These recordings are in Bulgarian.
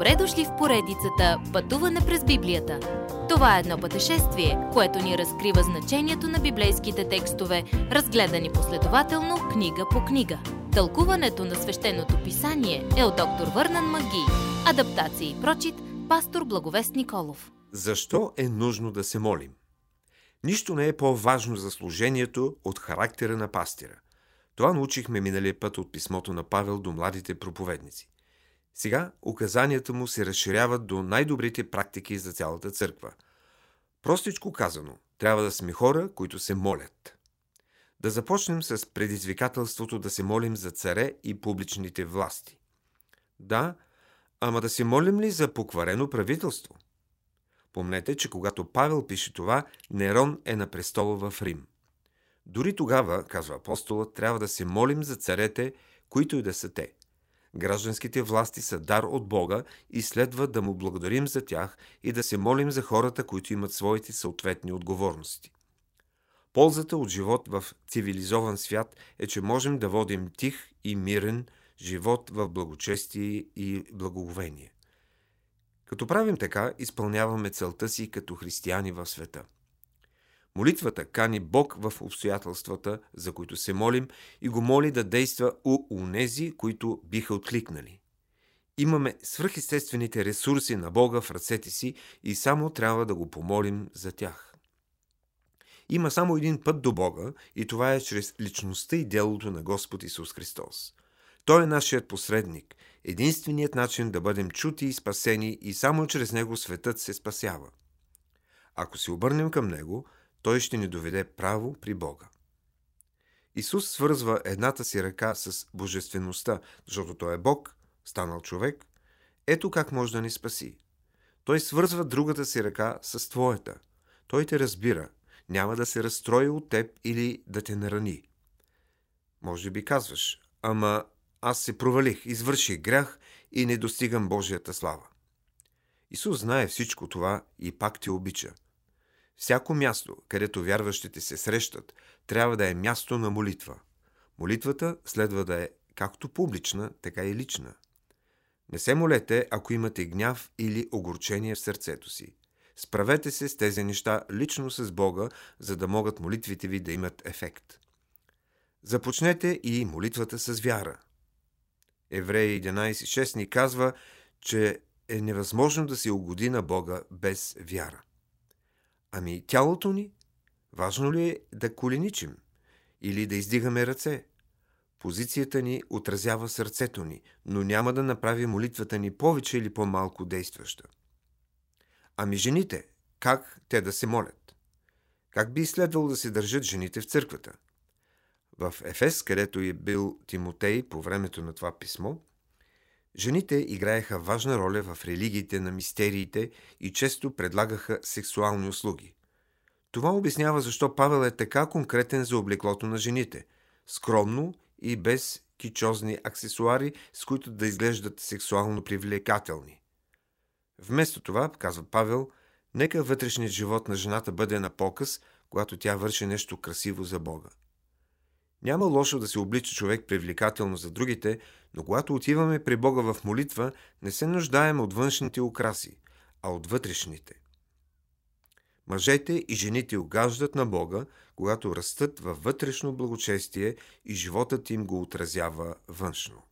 Добре дошли в поредицата Пътуване през Библията. Това е едно пътешествие, което ни разкрива значението на библейските текстове, разгледани последователно книга по книга. Тълкуването на свещеното писание е от доктор Върнан Маги. Адаптация и прочит, пастор Благовест Николов. Защо е нужно да се молим? Нищо не е по-важно за служението от характера на пастира. Това научихме миналия път от писмото на Павел до младите проповедници. Сега указанията му се разширяват до най-добрите практики за цялата църква. Простичко казано, трябва да сме хора, които се молят. Да започнем с предизвикателството да се молим за царе и публичните власти. Да, ама да се молим ли за покварено правителство? Помнете, че когато Павел пише това, Нерон е на престола в Рим. Дори тогава, казва апостолът, трябва да се молим за царете, които и да са те – Гражданските власти са дар от Бога и следва да му благодарим за тях и да се молим за хората, които имат своите съответни отговорности. Ползата от живот в цивилизован свят е, че можем да водим тих и мирен живот в благочестие и благоговение. Като правим така, изпълняваме целта си като християни в света – Молитвата кани Бог в обстоятелствата, за които се молим, и го моли да действа у унези, които биха откликнали. Имаме свръхестествените ресурси на Бога в ръцете си и само трябва да го помолим за тях. Има само един път до Бога и това е чрез личността и делото на Господ Исус Христос. Той е нашият посредник, единственият начин да бъдем чути и спасени и само чрез Него светът се спасява. Ако се обърнем към Него – той ще ни доведе право при Бога. Исус свързва едната си ръка с божествеността, защото Той е Бог, станал човек. Ето как може да ни спаси. Той свързва другата си ръка с твоята. Той те разбира, няма да се разстрои от теб или да те нарани. Може би казваш, ама аз се провалих, извърших грях и не достигам Божията слава. Исус знае всичко това и пак те обича – Всяко място, където вярващите се срещат, трябва да е място на молитва. Молитвата следва да е както публична, така и лична. Не се молете, ако имате гняв или огорчение в сърцето си. Справете се с тези неща лично с Бога, за да могат молитвите ви да имат ефект. Започнете и молитвата с вяра. Евреи 11.6 ни казва, че е невъзможно да се угоди на Бога без вяра. Ами тялото ни? Важно ли е да коленичим? Или да издигаме ръце? Позицията ни отразява сърцето ни, но няма да направи молитвата ни повече или по-малко действаща. Ами жените, как те да се молят? Как би следвало да се държат жените в църквата? В Ефес, където е бил Тимотей по времето на това писмо, Жените играеха важна роля в религиите на мистериите и често предлагаха сексуални услуги. Това обяснява защо Павел е така конкретен за облеклото на жените – скромно и без кичозни аксесуари, с които да изглеждат сексуално привлекателни. Вместо това, казва Павел, нека вътрешният живот на жената бъде на показ, когато тя върши нещо красиво за Бога. Няма лошо да се облича човек привлекателно за другите, но когато отиваме при Бога в молитва, не се нуждаем от външните украси, а от вътрешните. Мъжете и жените угаждат на Бога, когато растат във вътрешно благочестие и животът им го отразява външно.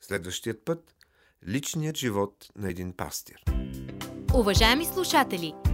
Следващият път – личният живот на един пастир. Уважаеми слушатели!